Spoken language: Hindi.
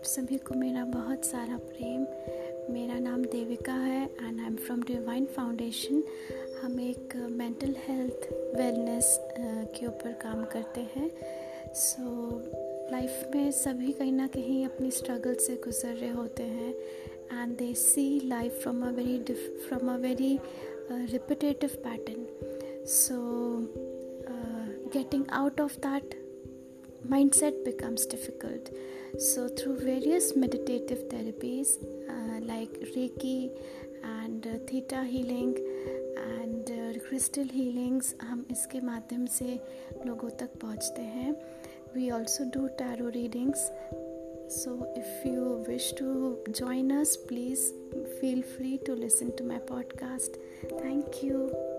आप सभी को मेरा बहुत सारा प्रेम। मेरा नाम देविका है and I am from divine foundation हम एक मेंटल हेल्थ वेलनेस के ऊपर काम करते हैं। सो so, लाइफ में सभी कहीं ना कहीं अपनी स्ट्रगल से गुजर रहे होते हैं। And they see life from a very from a very repetitive pattern so getting out of that mindset becomes difficult. So, through various meditative therapies uh, like Reiki and uh, Theta healing and uh, crystal healings, हम इसके माध्यम से लोगों तक पहुँचते हैं We also do tarot readings. So, if you wish to join us, please feel free to listen to my podcast. Thank you.